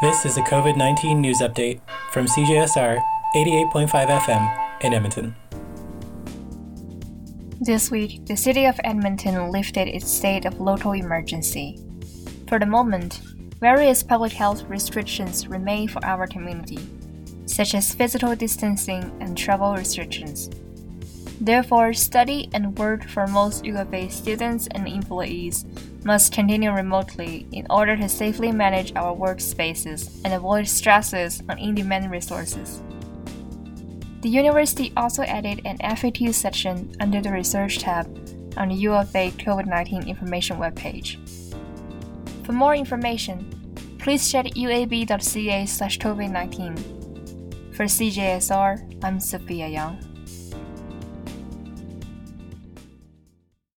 This is a COVID 19 news update from CJSR 88.5 FM in Edmonton. This week, the city of Edmonton lifted its state of local emergency. For the moment, various public health restrictions remain for our community, such as physical distancing and travel restrictions. Therefore, study and work for most U of A students and employees must continue remotely in order to safely manage our workspaces and avoid stresses on in demand resources. The university also added an FAQ section under the Research tab on the U COVID 19 information webpage. For more information, please check uab.ca slash COVID 19. For CJSR, I'm Sophia Young.